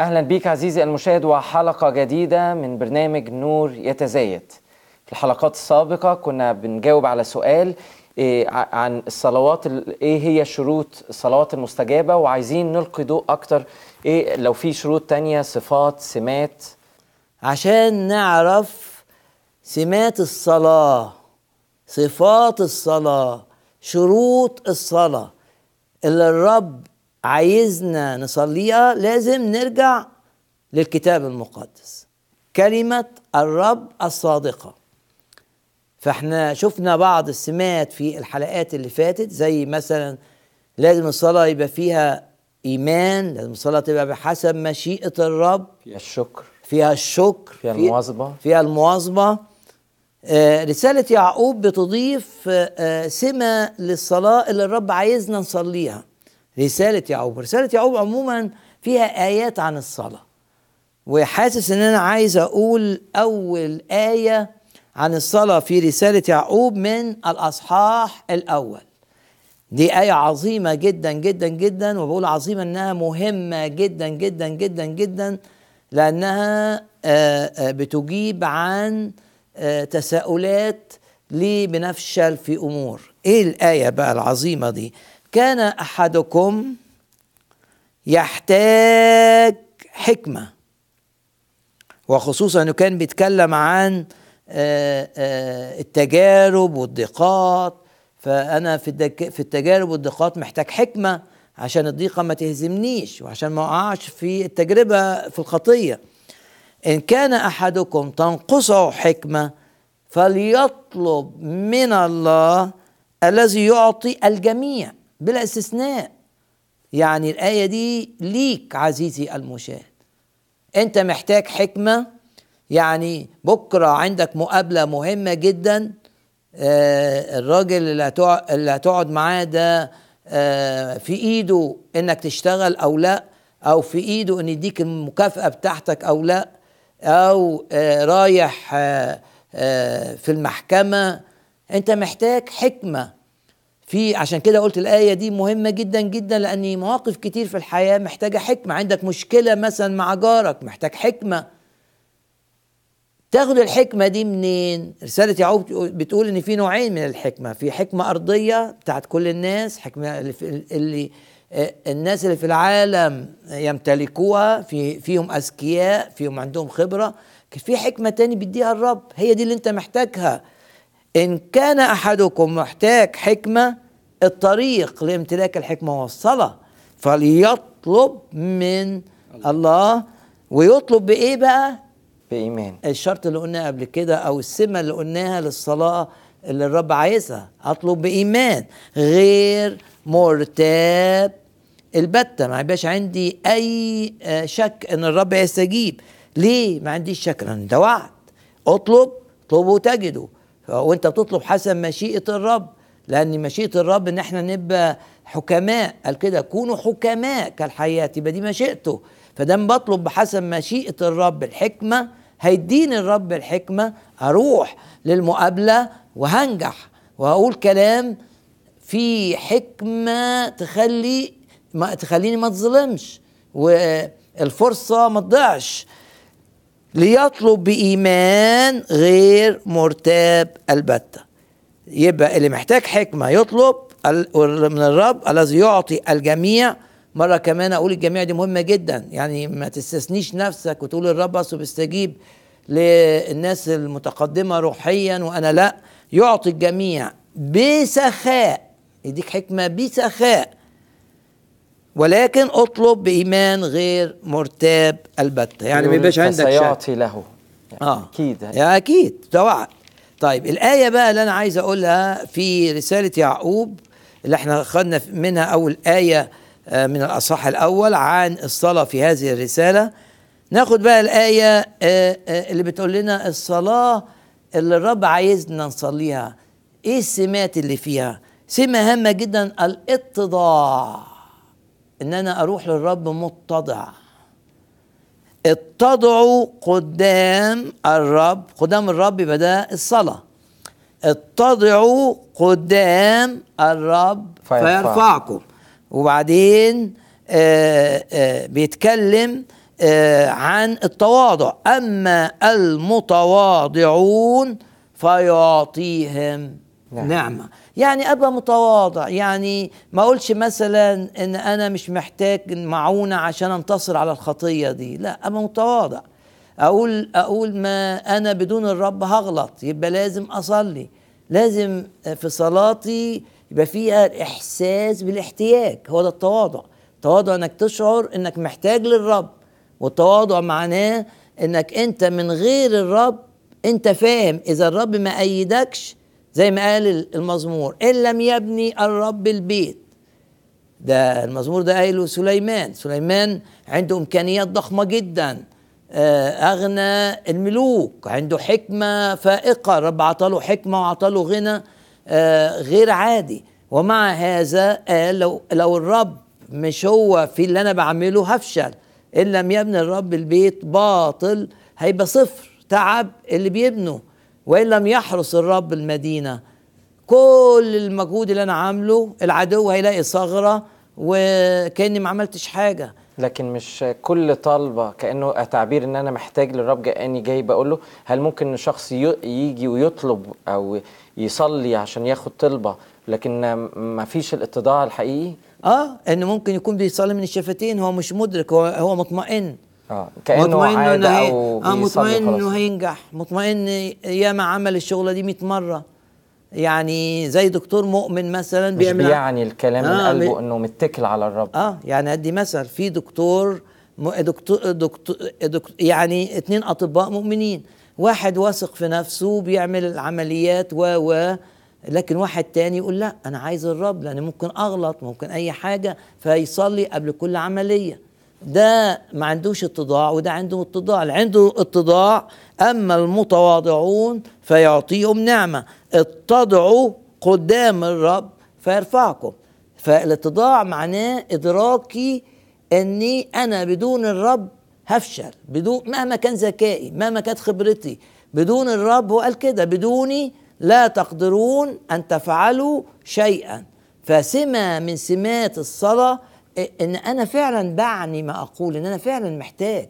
أهلا بيك عزيزي المشاهد وحلقة جديدة من برنامج نور يتزايد. في الحلقات السابقة كنا بنجاوب على سؤال إيه عن الصلوات ال- إيه هي شروط الصلوات المستجابة؟ وعايزين نلقي ضوء أكتر إيه لو في شروط تانية صفات سمات؟ عشان نعرف سمات الصلاة صفات الصلاة شروط الصلاة اللي الرب عايزنا نصليها لازم نرجع للكتاب المقدس. كلمة الرب الصادقة. فإحنا شفنا بعض السمات في الحلقات اللي فاتت زي مثلا لازم الصلاة يبقى فيها إيمان لازم الصلاة تبقى بحسب مشيئة الرب. فيها الشكر. فيها الشكر. فيها في- المواظبة. فيها المواظبة. آه، رسالة يعقوب بتضيف آه، آه، سمة للصلاة اللي الرب عايزنا نصليها. رسالة يعقوب. رسالة يعقوب عموما فيها آيات عن الصلاة. وحاسس إن أنا عايز أقول أول آية عن الصلاة في رسالة يعقوب من الأصحاح الأول. دي آية عظيمة جدا جدا جدا وبقول عظيمة إنها مهمة جدا جدا جدا جدا لأنها آه، آه، بتجيب عن آه، تساؤلات ليه بنفشل في أمور. إيه الآية بقى العظيمة دي؟ كان أحدكم يحتاج حكمة وخصوصا إنه كان بيتكلم عن آه، آه، التجارب والضيقات. فأنا في في التجارب والضيقات محتاج حكمة عشان الضيقة ما تهزمنيش وعشان ما أقعش في التجربة في الخطية. إن كان أحدكم تنقصه حكمة فليطلب من الله الذي يعطي الجميع. بلا استثناء يعني الآية دي ليك عزيزي المشاهد. أنت محتاج حكمة. يعني بكرة عندك مقابلة مهمة جدا. آه الراجل اللي هتقعد معاه ده آه في إيده إنك تشتغل أو لأ أو في إيده إن يديك المكافأة بتاعتك أو لأ أو آه رايح آه آه في المحكمة. أنت محتاج حكمة. في عشان كده قلت الآية دي مهمة جدا جدا لأن مواقف كتير في الحياة محتاجة حكمة. عندك مشكلة مثلا مع جارك محتاج حكمة. تاخد الحكمة دي منين؟ رسالة يعقوب بتقول إن في نوعين من الحكمة، في حكمة أرضية بتاعت كل الناس، حكمة اللي, آه، الناس اللي في العالم يمتلكوها، في فيهم أذكياء، فيهم عندهم خبرة، في حكمة تاني بيديها الرب، هي دي اللي أنت محتاجها. إن كان أحدكم محتاج حكمة الطريق لامتلاك الحكمة هو الصلاة. فليطلب من الله. ويطلب بإيه بقى؟ بإيمان. الشرط اللي قلناه قبل كده أو السمة اللي قلناها للصلاة اللي الرب عايزها. أطلب بإيمان غير مرتاب البتة. ما يبقاش عندي أي آه، شك إن الرب يستجيب ليه؟ ما عنديش شك لأن ده وعد. اطلب اطلبوا تجدوا وانت بتطلب حسب مشيئة الرب لأن مشيئة الرب إن إحنا نبقى حكماء. قال كده كونوا حكماء كالحياة يبقى دي مشيئته. فدام بطلب بحسب مشيئة الرب الحكمة هيديني الرب الحكمة أروح للمقابلة وهنجح. وهقول كلام في حكمة تخلي ما تخليني ما تظلمش والفرصة ما تضيعش. ليطلب بإيمان غير مرتاب البتة. يبقى اللي محتاج حكمة يطلب من الرب الذي يعطي الجميع. مرة كمان أقول الجميع دي مهمة جدا. يعني ما تستثنيش نفسك وتقول الرب أصله بيستجيب للناس المتقدمة روحيا وأنا لا. يعطي الجميع بسخاء. يديك حكمة بسخاء. ولكن اطلب بإيمان غير مرتاب البتة. يعني ما يبقاش عندك سيعطي له. آه. أكيد يا أكيد. وعد طيب الآية بقى اللي أنا عايز أقولها في رسالة يعقوب اللي إحنا خدنا منها أول آية آه، من الأصحاح الأول عن الصلاة في هذه الرسالة. ناخد بقى الآية آه، آه، اللي بتقول لنا الصلاة اللي الرب عايزنا نصليها. إيه السمات اللي فيها؟ سمة هامة جدا الإتضاع. إن أنا أروح للرب متضع اتضعوا قدام الرب قدام الرب يبقى ده الصلاة اتضعوا قدام الرب فيرفعكم. فيرفعكم وبعدين آه آه بيتكلم آه عن التواضع أما المتواضعون فيعطيهم نعم. نعمة يعني أبقى متواضع. يعني ما أقولش مثلا إن أنا مش محتاج معونة عشان أنتصر على الخطية دي. لا أبقى متواضع. أقول أقول ما أنا بدون الرب هغلط. يبقى لازم أصلي. لازم في صلاتي يبقى فيها الاحساس بالاحتياج. هو ده التواضع. التواضع إنك تشعر إنك محتاج للرب. والتواضع معناه إنك أنت من غير الرب أنت فاهم. إذا الرب ما أيدكش زي ما قال المزمور إن لم يبني الرب البيت. ده المزمور ده قايله سليمان. سليمان عنده إمكانيات ضخمة جدا آه، أغنى الملوك عنده حكمة فائقة رب عطاله حكمة وعطاله غنى آه، غير عادي. ومع هذا قال لو لو الرب مش هو في اللي أنا بعمله هفشل. إن لم يبني الرب البيت باطل هيبقى صفر تعب اللي بيبنوا وإن لم يحرس الرب المدينة كل المجهود اللي أنا عامله العدو هيلاقي ثغرة وكأني ما عملتش حاجة. لكن مش كل طالبة كأنه تعبير إن أنا محتاج للرب كأني جاي بقول له هل ممكن إن شخص يجي ويطلب أو يصلي عشان ياخد طلبة لكن ما فيش الاتضاع الحقيقي؟ آه انه ممكن يكون بيصلي من الشفتين هو مش مدرك هو هو مطمئن. آه كأنه مطمئن عادة إنه هي... أو آه مطمئن إنه. هينجح. مطمئن ياما عمل الشغلة دي 100 مرة. يعني زي دكتور مؤمن مثلا مش بيعمل بيعني الكلام من آه، قلبه م- إنه متكل على الرب. آه يعني ادي مثل في دكتور دكتور دكتور, دكتور يعني اتنين أطباء مؤمنين. واحد واثق في نفسه بيعمل العمليات و و لكن واحد تاني يقول لا أنا عايز الرب لأن ممكن أغلط ممكن أي حاجة فيصلي قبل كل عملية. ده ما عندوش اتضاع وده عنده اتضاع. اللي عنده اتضاع أما المتواضعون فيعطيهم نعمة. اتضعوا قدام الرب فيرفعكم. فالاتضاع معناه إدراكي إني أنا بدون الرب هفشل. بدون مهما كان ذكائي مهما كانت خبرتي بدون الرب هو قال كده بدوني لا تقدرون أن تفعلوا شيئا. فسمة من سمات الصلاة إن أنا فعلا بعني ما أقول إن أنا فعلا محتاج.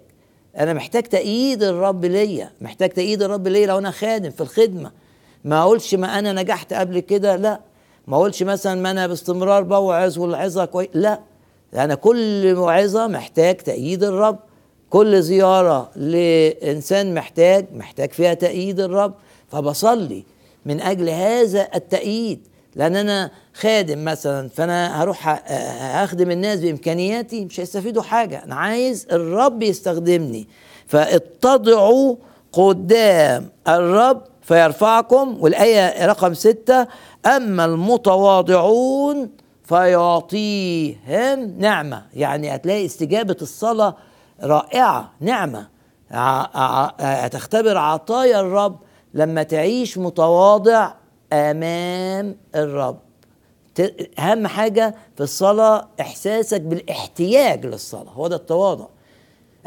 أنا محتاج تأييد الرب ليا محتاج تأييد الرب ليا لو أنا خادم في الخدمة. ما أقولش ما أنا نجحت قبل كده لا. ما أقولش مثلا ما أنا باستمرار بوعظ والعظة كويس لا. أنا كل موعظه محتاج تأييد الرب. كل زيارة لإنسان محتاج محتاج فيها تأييد الرب. فبصلي من أجل هذا التأييد. لأن أنا خادم مثلا فأنا هروح هخدم الناس بإمكانياتي مش هيستفيدوا حاجة. أنا عايز الرب يستخدمني. فاتضعوا قدام الرب فيرفعكم والآية رقم ستة أما المتواضعون فيعطيهم نعمة. يعني هتلاقي استجابة الصلاة رائعة نعمة. هتختبر عطايا الرب لما تعيش متواضع أمام الرب. أهم حاجة في الصلاة إحساسك بالإحتياج للصلاة. هو ده التواضع.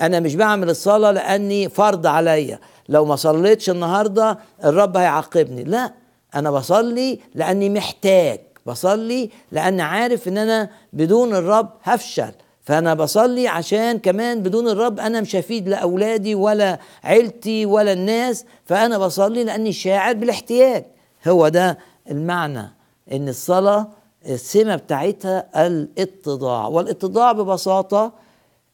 أنا مش بعمل الصلاة لأني فرض عليا. لو ما صليتش النهارده الرب هيعاقبني. لا أنا بصلي لأني محتاج. بصلي لأن عارف إن أنا بدون الرب هفشل. فأنا بصلي عشان كمان بدون الرب أنا مش هفيد لا اولادي ولا عيلتي ولا الناس. فأنا بصلي لأني شاعر بالإحتياج. هو ده المعنى إن الصلاة السمة بتاعتها الاتضاع. والاتضاع ببساطة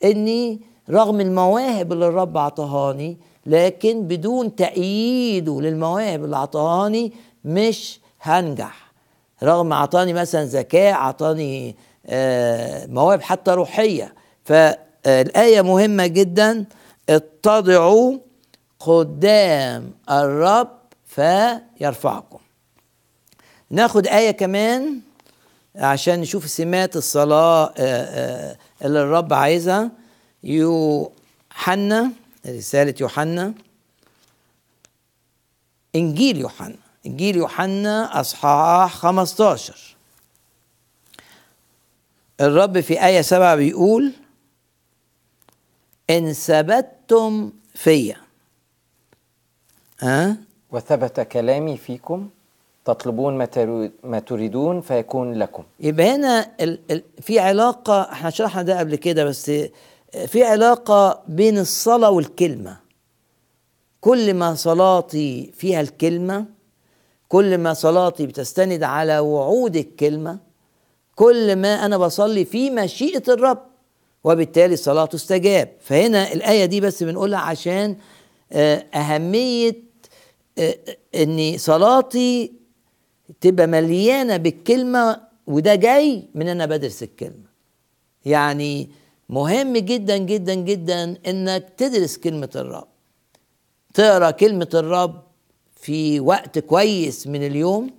إني رغم المواهب اللي الرب عطاهاني لكن بدون تأييده للمواهب اللي عطاهاني مش هنجح. رغم اعطاني مثلا ذكاء اعطاني آه، مواهب حتى روحية. فالآية مهمة جدا. اتضعوا قدام الرب فيرفعكم. ناخد آية كمان عشان نشوف سمات الصلاة آه، آه، اللي الرب عايزها. يوحنا رسالة يوحنا. إنجيل يوحنا. إنجيل يوحنا أصحاح 15 الرب في آية سبعة بيقول إن ثبتتم فيا. ها؟ وثبت كلامي فيكم تطلبون ما تريدون فيكون لكم. يبقى هنا في علاقة إحنا شرحنا ده قبل كده بس في علاقة بين الصلاة والكلمة. كل ما صلاتي فيها الكلمة كل ما صلاتي بتستند على وعود الكلمة كل ما أنا بصلي في مشيئة الرب وبالتالي الصلاة تستجاب. فهنا الآية دي بس بنقولها عشان آه، أهمية إن صلاتي تبقى مليانة بالكلمة وده جاي من أنا بدرس الكلمة. يعني مهم جدا جدا جدا إنك تدرس كلمة الرب. تقرأ كلمة الرب في وقت كويس من اليوم.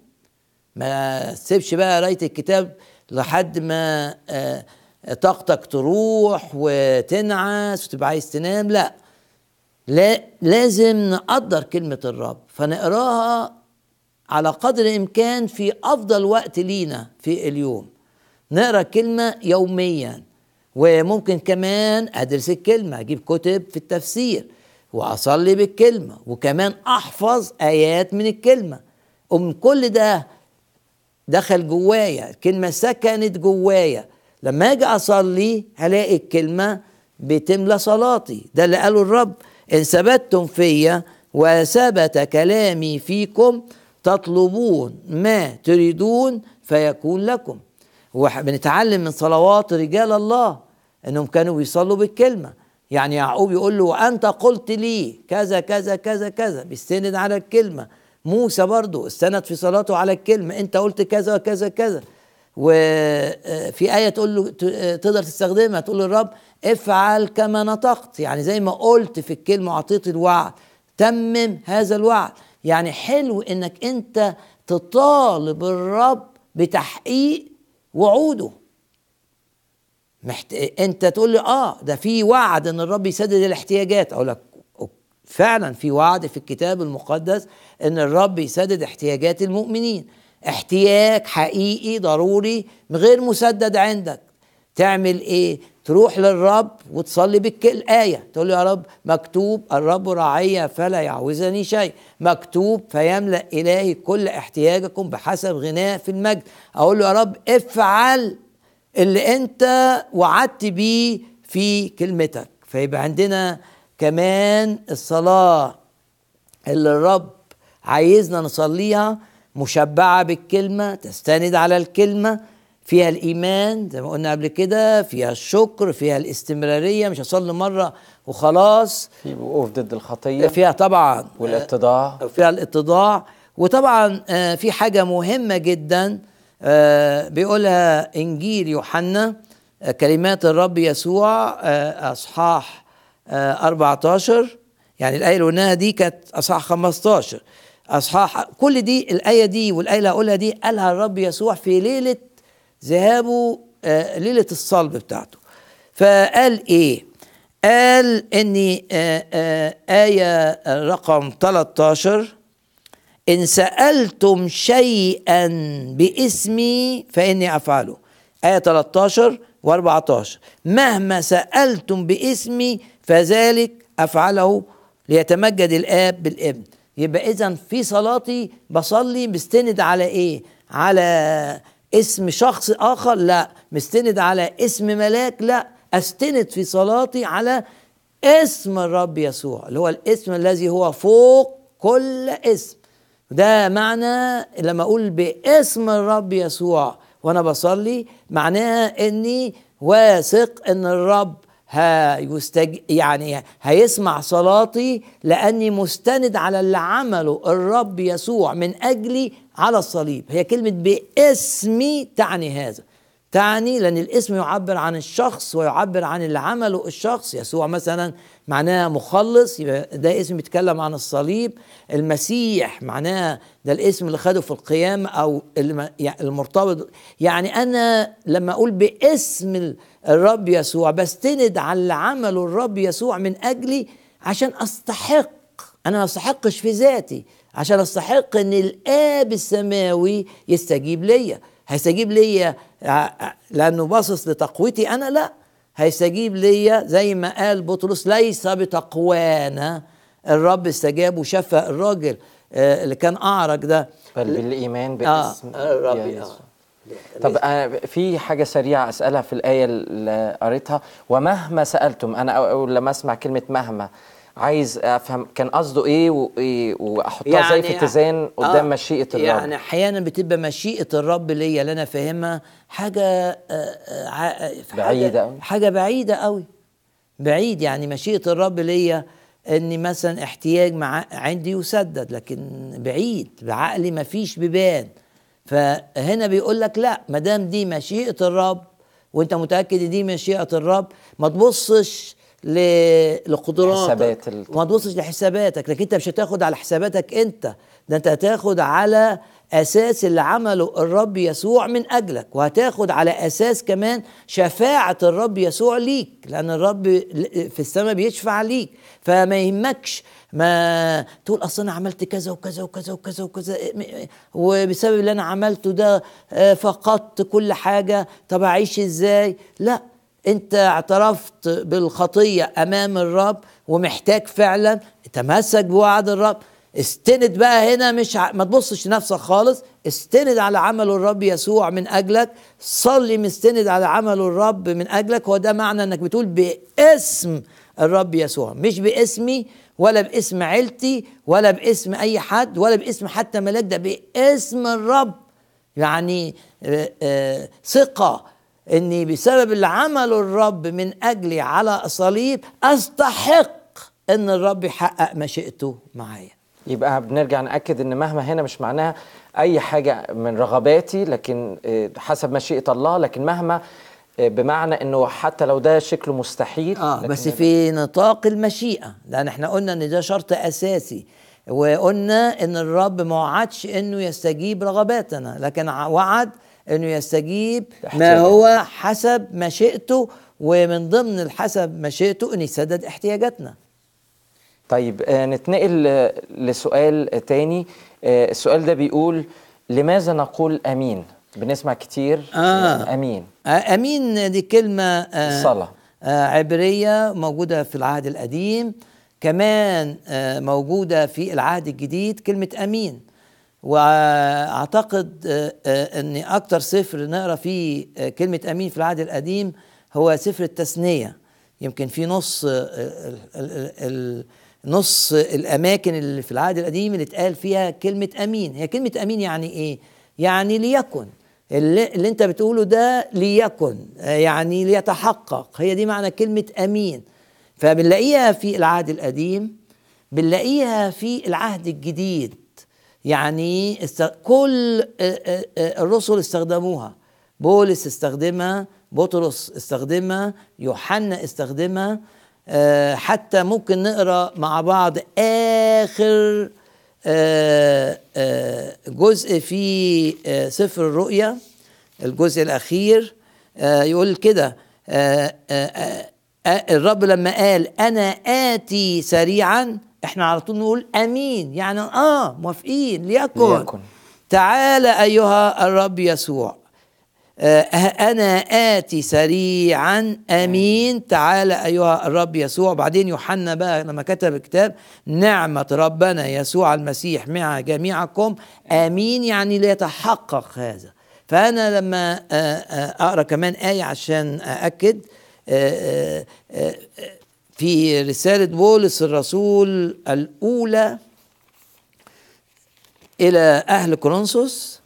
ما تسيبش بقى قراية الكتاب لحد ما آه، طاقتك تروح وتنعس وتبقى عايز تنام. لا لا لازم نقدر كلمة الرب فنقراها على قدر الإمكان في أفضل وقت لينا في اليوم. نقرأ كلمة يوميا وممكن كمان أدرس الكلمة أجيب كتب في التفسير وأصلي بالكلمة وكمان أحفظ آيات من الكلمة. ومن كل ده دخل جوايا الكلمة سكنت جوايا. لما أجي أصلي هلاقي الكلمة بتملى صلاتي. ده اللي قاله الرب إن ثبتتم فيا وثبت كلامي فيكم تطلبون ما تريدون فيكون لكم. وبنتعلم من صلوات رجال الله إنهم كانوا بيصلوا بالكلمة. يعني يعقوب يقول له وانت قلت لي كذا كذا كذا كذا بيستند على الكلمة. موسى برضو استند في صلاته على الكلمة. أنت قلت كذا وكذا كذا. وفي آية تقول له ت- تقدر تستخدمها تقول للرب افعل كما نطقت. يعني زي ما قلت في الكلمة وعطيت الوعد تمم هذا الوعد يعني حلو إنك أنت تطالب الرب بتحقيق وعوده. محت... أنت تقول لي آه ده في وعد إن الرب يسدد الاحتياجات. أقول لك فعلا في وعد في الكتاب المقدس إن الرب يسدد احتياجات المؤمنين. احتياج حقيقي ضروري غير مسدد عندك. تعمل إيه؟ تروح للرب وتصلي بالآية تقول له يا رب مكتوب الرب راعي فلا يعوزني شيء. مكتوب فيملأ إلهي كل احتياجكم بحسب غناه في المجد. أقول له يا رب افعل اللي أنت وعدت بيه في كلمتك. فيبقى عندنا كمان الصلاة اللي الرب عايزنا نصليها مشبعة بالكلمة تستند على الكلمة فيها الإيمان زي ما قلنا قبل كده فيها الشكر فيها الاستمرارية مش هصلي مرة وخلاص. في وقوف ضد الخطية. فيها طبعا والاتضاع. فيها الاتضاع. وطبعا آه، في حاجة مهمة جدا آه، بيقولها إنجيل يوحنا آه، كلمات الرب يسوع آه، أصحاح آه، 14 يعني الآية اللي قلناها دي كانت أصحاح 15 أصحاح كل دي الآية دي والآية اللي هقولها دي قالها الرب يسوع في ليلة ذهابه آه، ليلة الصلب بتاعته. فقال إيه؟ قال إن آه، آه، آية رقم 13 إن سألتم شيئا باسمي فإني أفعله. آية 13 و14 مهما سألتم باسمي فذلك أفعله ليتمجد الآب بالابن. يبقى إذا في صلاتي بصلي مستند على إيه؟ على اسم شخص آخر؟ لا مستند على اسم ملاك؟ لا أستند في صلاتي على اسم الرب يسوع اللي هو الاسم الذي هو فوق كل اسم ده معنى لما أقول باسم الرب يسوع وأنا بصلي معناها إني واثق إن الرب هيستج... يعني هيسمع صلاتي لأني مستند على اللي عمله الرب يسوع من أجلي على الصليب. هي كلمة باسمي تعني هذا. تعني لأن الاسم يعبر عن الشخص ويعبر عن اللي عمله الشخص. يسوع مثلا معناه مخلص يبقى ده اسم بيتكلم عن الصليب. المسيح معناه ده الاسم اللي خده في القيامة الم- يعني المرتبط. يعني أنا لما أقول باسم الرب يسوع بستند على اللي عمله الرب يسوع من أجلي عشان أستحق. أنا ما أستحقش في ذاتي. عشان أستحق إن الآب السماوي يستجيب ليا. هيستجيب ليا لأنه باصص لتقويتي أنا؟ لا. هيستجيب ليا زي ما قال بطرس ليس بتقوانا. الرب استجاب وشفى الراجل آه، اللي كان أعرج ده. بل بالإيمان آه باسم الرب يا آه. يسوع. طب آه، في حاجة سريعة أسألها في الآية اللي قريتها. ومهما سألتم أنا أو- أول لما أسمع كلمة مهما عايز أفهم كان قصده إيه وإيه وأحطها زي في اتزان قدام آه، مشيئة الرب. يعني أحيانا بتبقى مشيئة الرب ليا اللي أنا فاهمها حاجة آه، آه، حاجة- بعيدة أوي. حاجة بعيدة قوي بعيد يعني مشيئة الرب ليا إني مثلا احتياج مع عندي يسدد لكن بعيد بعقلي ما فيش بيبان. فهنا بيقول لك لا ما دام دي مشيئة الرب وأنت متأكد إن دي مشيئة الرب ما تبصش لقدراتك. حسابات وما تبصش لحساباتك لكن انت مش هتاخد على حساباتك انت ده انت هتاخد على أساس اللي عمله الرب يسوع من أجلك وهتاخد على أساس كمان شفاعة الرب يسوع ليك لأن الرب في السماء بيشفع ليك. فما يهمكش ما تقول أصل أنا عملت كذا وكذا وكذا وكذا وكذا وبسبب اللي أنا عملته ده آه، فقدت كل حاجة طب أعيش إزاي؟ لا انت اعترفت بالخطية امام الرب ومحتاج فعلا تمسك بوعد الرب. استند بقى هنا مش ع... ما تبصش لنفسك خالص. استند على عمل الرب يسوع من اجلك. صلي مستند على عمل الرب من اجلك. هو ده معنى انك بتقول باسم الرب يسوع. مش باسمي ولا باسم عيلتي ولا باسم اي حد ولا باسم حتى ملاك ده باسم الرب. يعني آه، آه، ثقة إني بسبب اللي عمله الرب من أجلي على الصليب أستحق إن الرب يحقق مشيئته معايا. يبقى بنرجع نأكد إن مهما هنا مش معناها أي حاجة من رغباتي لكن آه، حسب مشيئة الله لكن مهما آه، بمعنى إنه حتى لو ده شكله مستحيل آه بس في نطاق المشيئة لأن إحنا قلنا إن ده شرط أساسي وقلنا إن الرب ما وعدش إنه يستجيب رغباتنا لكن وعد إنه يستجيب ما. هو حسب مشيئته ومن ضمن الحسب مشيئته إن يسدد احتياجاتنا طيب آه، نتنقل لسؤال تاني آه، السؤال ده بيقول لماذا نقول أمين بنسمع كتير آه. أمين آه، أمين دي كلمة آه، صلاة. آه، عبرية موجودة في العهد القديم كمان آه، موجودة في العهد الجديد كلمة أمين وأعتقد آه، آه، إن أكتر سفر نقرأ فيه آه، كلمة أمين في العهد القديم هو سفر التثنية. يمكن في نص نص الأماكن اللي في العهد القديم اللي اتقال فيها كلمة أمين. هي كلمة أمين يعني إيه؟ يعني ليكن. اللي, اللي أنت بتقوله ده ليكن يعني ليتحقق. هي دي معنى كلمة أمين. فبنلاقيها في العهد القديم بنلاقيها في العهد الجديد. يعني. كل الرسل استخدموها بولس استخدمها بطرس استخدمها يوحنا استخدمها حتى ممكن نقرأ مع بعض آخر جزء في سفر الرؤيا الجزء الأخير يقول كده الرب لما قال أنا آتي سريعا إحنا على طول نقول آمين يعني آه موافقين ليكن, ليكن. تعال أيها الرب يسوع آه، أنا آتي سريعا أمين. تعال أيها الرب يسوع. بعدين يوحنا بقى لما كتب الكتاب نعمة ربنا يسوع المسيح مع جميعكم. أمين يعني ليتحقق هذا. فأنا لما آه، آه، أقرأ كمان آية عشان أأكد آه، آه، آه، في رسالة بولس الرسول الأولى إلى أهل كورنثوس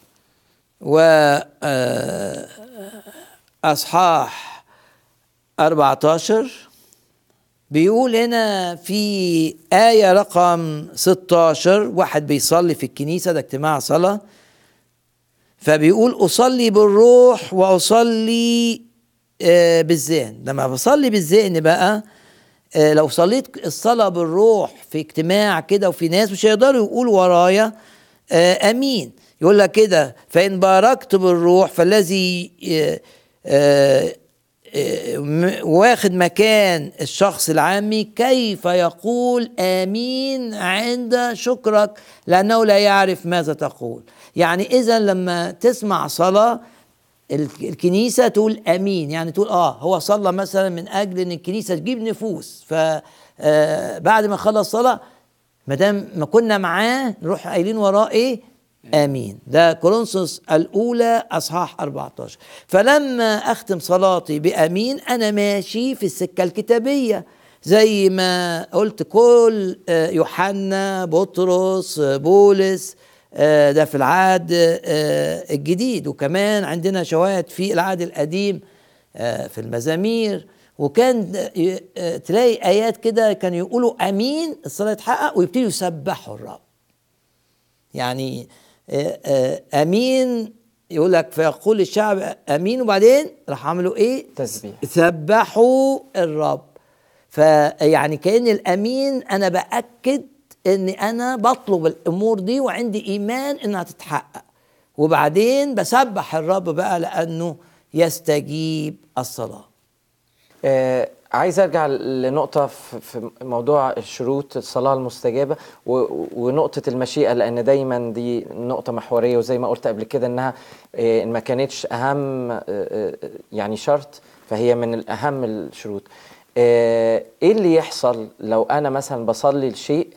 وأصحاح 14 بيقول هنا في آية رقم 16 واحد بيصلي في الكنيسة ده اجتماع صلاة. فبيقول أصلي بالروح وأصلي آه، بالذهن. لما بصلي بالذهن بقى آه، لو صليت الصلاة بالروح في اجتماع كده وفي ناس مش هيقدروا يقولوا ورايا آه، أمين. يقول لك كده فإن باركت بالروح فالذي آه، آه، آه، واخد مكان الشخص العامي كيف يقول آمين عند شكرك؟ لأنه لا يعرف ماذا تقول. يعني إذا لما تسمع الك- الكنيسة تقول أمين. يعني تقول آه هو صلى مثلا من أجل أن الكنيسة تجيب نفوس. فبعد ما خلص صلاة ما دام ما كنا معاه نروح قايلين وراه إيه؟ آمين. ده كورنثوس الأولى أصحاح 14 فلما أختم صلاتي بأمين أنا ماشي في السكة الكتابية. زي ما قلت كل آه، يوحنا بطرس آه، بولس آه، ده في العهد آه، الجديد. وكمان عندنا شواهد في العهد القديم آه، في المزامير. وكان آه، تلاقي آيات كده كانوا يقولوا آمين الصلاة تحقق ويبتدوا يسبحوا الرب. يعني آه، آه، آمين يقول لك فيقول الشعب آمين وبعدين راح عملوا إيه؟ تسبيح. سبحوا الرب. فيعني كأن الآمين أنا بأكد ان أنا بطلب الأمور دي وعندي إيمان إنها تتحقق. وبعدين بسبح الرب بقى لأنه يستجيب الصلاة. آه عايز أرجع لنقطة في موضوع شروط الصلاة المستجابة ونقطة المشيئة لأن دايما دي نقطة محورية وزي ما قلت قبل كده إنها آه، إن ما كانتش أهم آه، آه، يعني شرط فهي من الأهم الشروط. إيه اللي يحصل لو أنا مثلا بصلي لشيء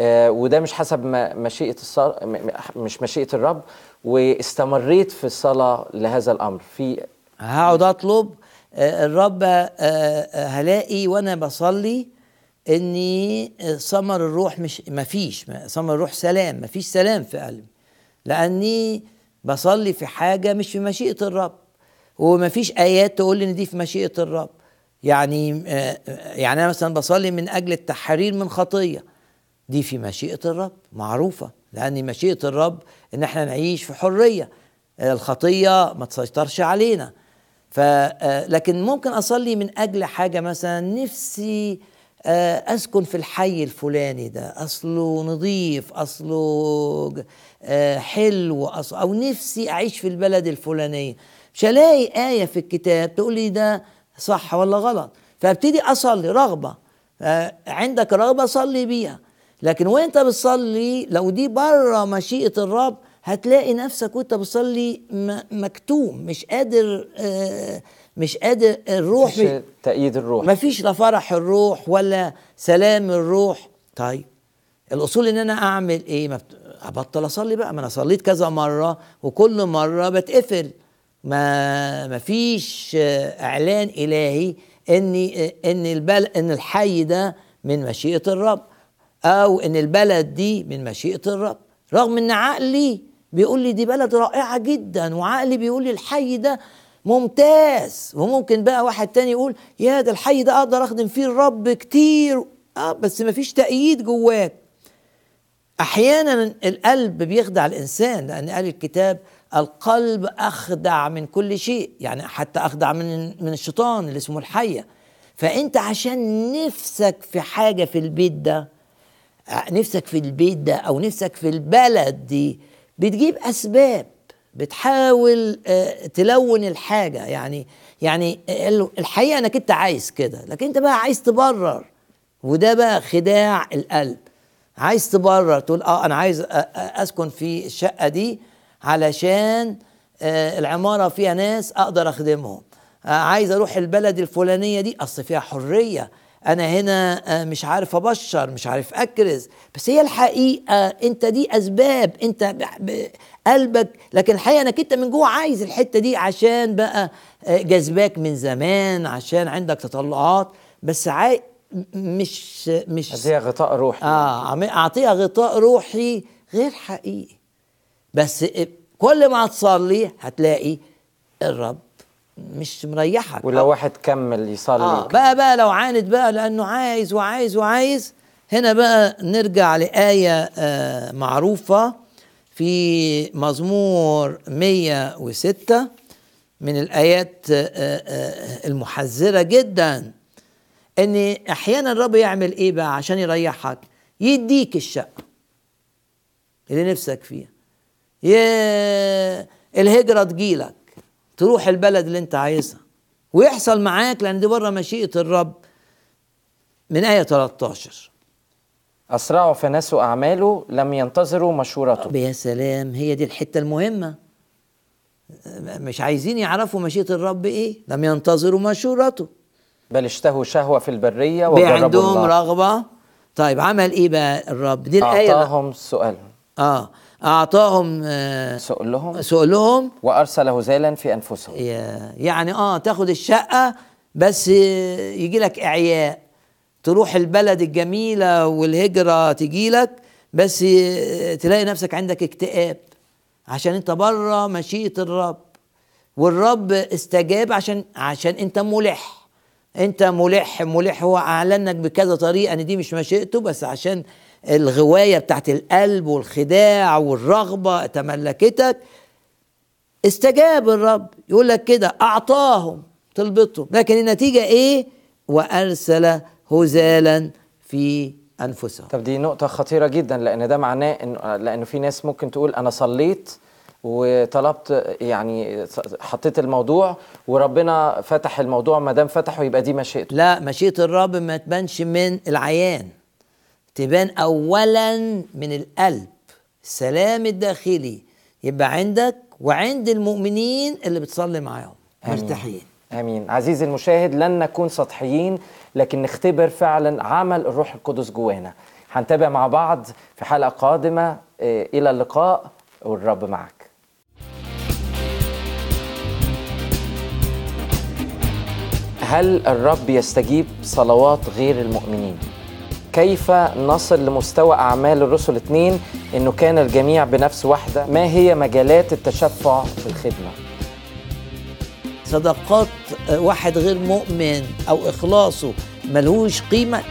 وده مش حسب مشيئة الصلاة مش مشيئة الرب واستمريت في الصلاة لهذا الأمر. في هقعد أطلب آه، الرب آه، آه، هلاقي وأنا بصلي إني آه، ثمر الروح مش مفيش ثمر الروح سلام مفيش سلام في قلبي. لأني بصلي في حاجة مش في مشيئة الرب ومفيش آيات تقول لي إن دي في مشيئة الرب. يعني آه، آه، يعني أنا مثلا بصلي من أجل التحرير من خطية. دي في مشيئة الرب معروفة لأن مشيئة الرب إن إحنا نعيش في حرية الخطية ما تسيطرش علينا. ف آه، لكن ممكن أصلي من أجل حاجة مثلا نفسي آه، أسكن في الحي الفلاني ده أصله نظيف أصله آه، حلو أصله أو نفسي أعيش في البلد الفلانية. مش هلاقي آية في الكتاب تقول لي ده صح ولا غلط. فأبتدي أصلي رغبة عندك رغبة صلي بيها. لكن وانت بتصلي؟ لو دي بره مشيئة الرب هتلاقي نفسك وانت بتصلي مكتوم مش قادر آه، مش قادر الروح مفيش تأييد الروح. ما فيش لا فرح الروح ولا سلام الروح. طيب الأصول إن أنا أعمل إيه؟ أبطل أصلي بقى. ما أنا صليت كذا مرة وكل مرة بتقفل. ما ما فيش آه، إعلان إلهي ان آه، إن البل إن الحي ده من مشيئة الرب. أو إن البلد دي من مشيئة الرب. رغم إن عقلي بيقول لي دي بلد رائعة جدا وعقلي بيقول لي الحي ده ممتاز. وممكن بقى واحد تاني يقول يا ده الحي ده أقدر أخدم فيه الرب كتير. آه بس مفيش تأييد جواك أحيانا القلب بيخدع الإنسان لأن قال الكتاب القلب أخدع من كل شيء يعني حتى أخدع من من الشيطان اللي اسمه الحية. فأنت عشان نفسك في حاجة في البيت ده نفسك في البيت ده أو نفسك في البلد دي بتجيب أسباب بتحاول آه، تلون الحاجة. يعني يعني ال- الحقيقة إنك أنت عايز كده لكن أنت بقى عايز تبرر وده بقى خداع القلب. عايز تبرر تقول آه أنا عايز أ- أسكن في الشقة دي علشان آه، العمارة فيها ناس أقدر أخدمهم. آه، عايز أروح البلد الفلانية دي أصل فيها حرية. أنا هنا آه، مش عارف أبشر مش عارف أكرز. بس هي الحقيقة أنت دي أسباب. أنت قلبك. لكن الحقيقة إنك أنت من جوه عايز الحتة دي عشان بقى آه، جذباك من زمان عشان عندك تطلعات. بس عاي مش مش هذه غطاء روحي. آه عم- أعطيها غطاء روحي غير حقيقي. بس كل ما تصلي هتلاقي الرب مش مريحك. ولو واحد كمل يصلي آه بقى بقى لو عاند بقى لأنه عايز وعايز وعايز. هنا بقى نرجع لآية آه معروفة في مزمور 106 من الآيات آه آه المحذرة جدا. إن أحيانا الرب يعمل إيه بقى عشان يريحك؟ يديك الشقة اللي نفسك فيها. يا الهجرة تجيلك. تروح البلد اللي انت عايزها. ويحصل معاك لأن دي بره مشيئة الرب من آية 13 أسرعوا فنسوا أعماله لم ينتظروا مشورته. يا سلام هي دي الحتة المهمة. مش عايزين يعرفوا مشيئة الرب إيه؟ لم ينتظروا مشورته. بل اشتهوا شهوة في البرية بقى وجربوا عندهم الله. رغبة. طيب عمل إيه بقى الرب؟ دي الآية أعطاهم سؤالهم آه. أعطاهم آه سؤلهم سؤلهم وأرسل هزالا في أنفسهم. يا- يعني آه تاخد الشقة بس يجي لك إعياء. تروح البلد الجميلة والهجرة تجي لك بس تلاقي نفسك عندك اكتئاب. عشان أنت بره مشيئة الرب. والرب استجاب عشان عشان أنت ملح. أنت ملح ملح. هو اعلنك بكذا طريقة إن دي مش مشيئته بس عشان الغواية بتاعت القلب والخداع والرغبة تملكتك. استجاب الرب يقول لك كده أعطاهم طلبتهم لكن النتيجة إيه؟ وأرسل هزالا في أنفسهم. طب دي نقطة خطيرة جدا لأن ده معناه إن لأنه في ناس ممكن تقول أنا صليت وطلبت يعني حطيت الموضوع وربنا فتح الموضوع ما دام فتحه يبقى دي مشيئته. لا مشيئة الرب ما تبانش من العيان. تبان أولا من القلب السلام الداخلي. يبقى عندك وعند المؤمنين اللي بتصلي معاهم. مرتاحين. آمين. عزيزي المشاهد لن نكون سطحيين لكن نختبر فعلا عمل الروح القدس جوانا. هنتابع مع بعض في حلقة قادمة. آه، إلى اللقاء. والرب معك. هل الرب يستجيب صلوات غير المؤمنين؟ كيف نصل لمستوى أعمال الرسل اتنين إنه كان الجميع بنفس واحدة؟ ما هي مجالات التشفع في الخدمة؟ صدقات واحد غير مؤمن أو إخلاصه ملهوش قيمة.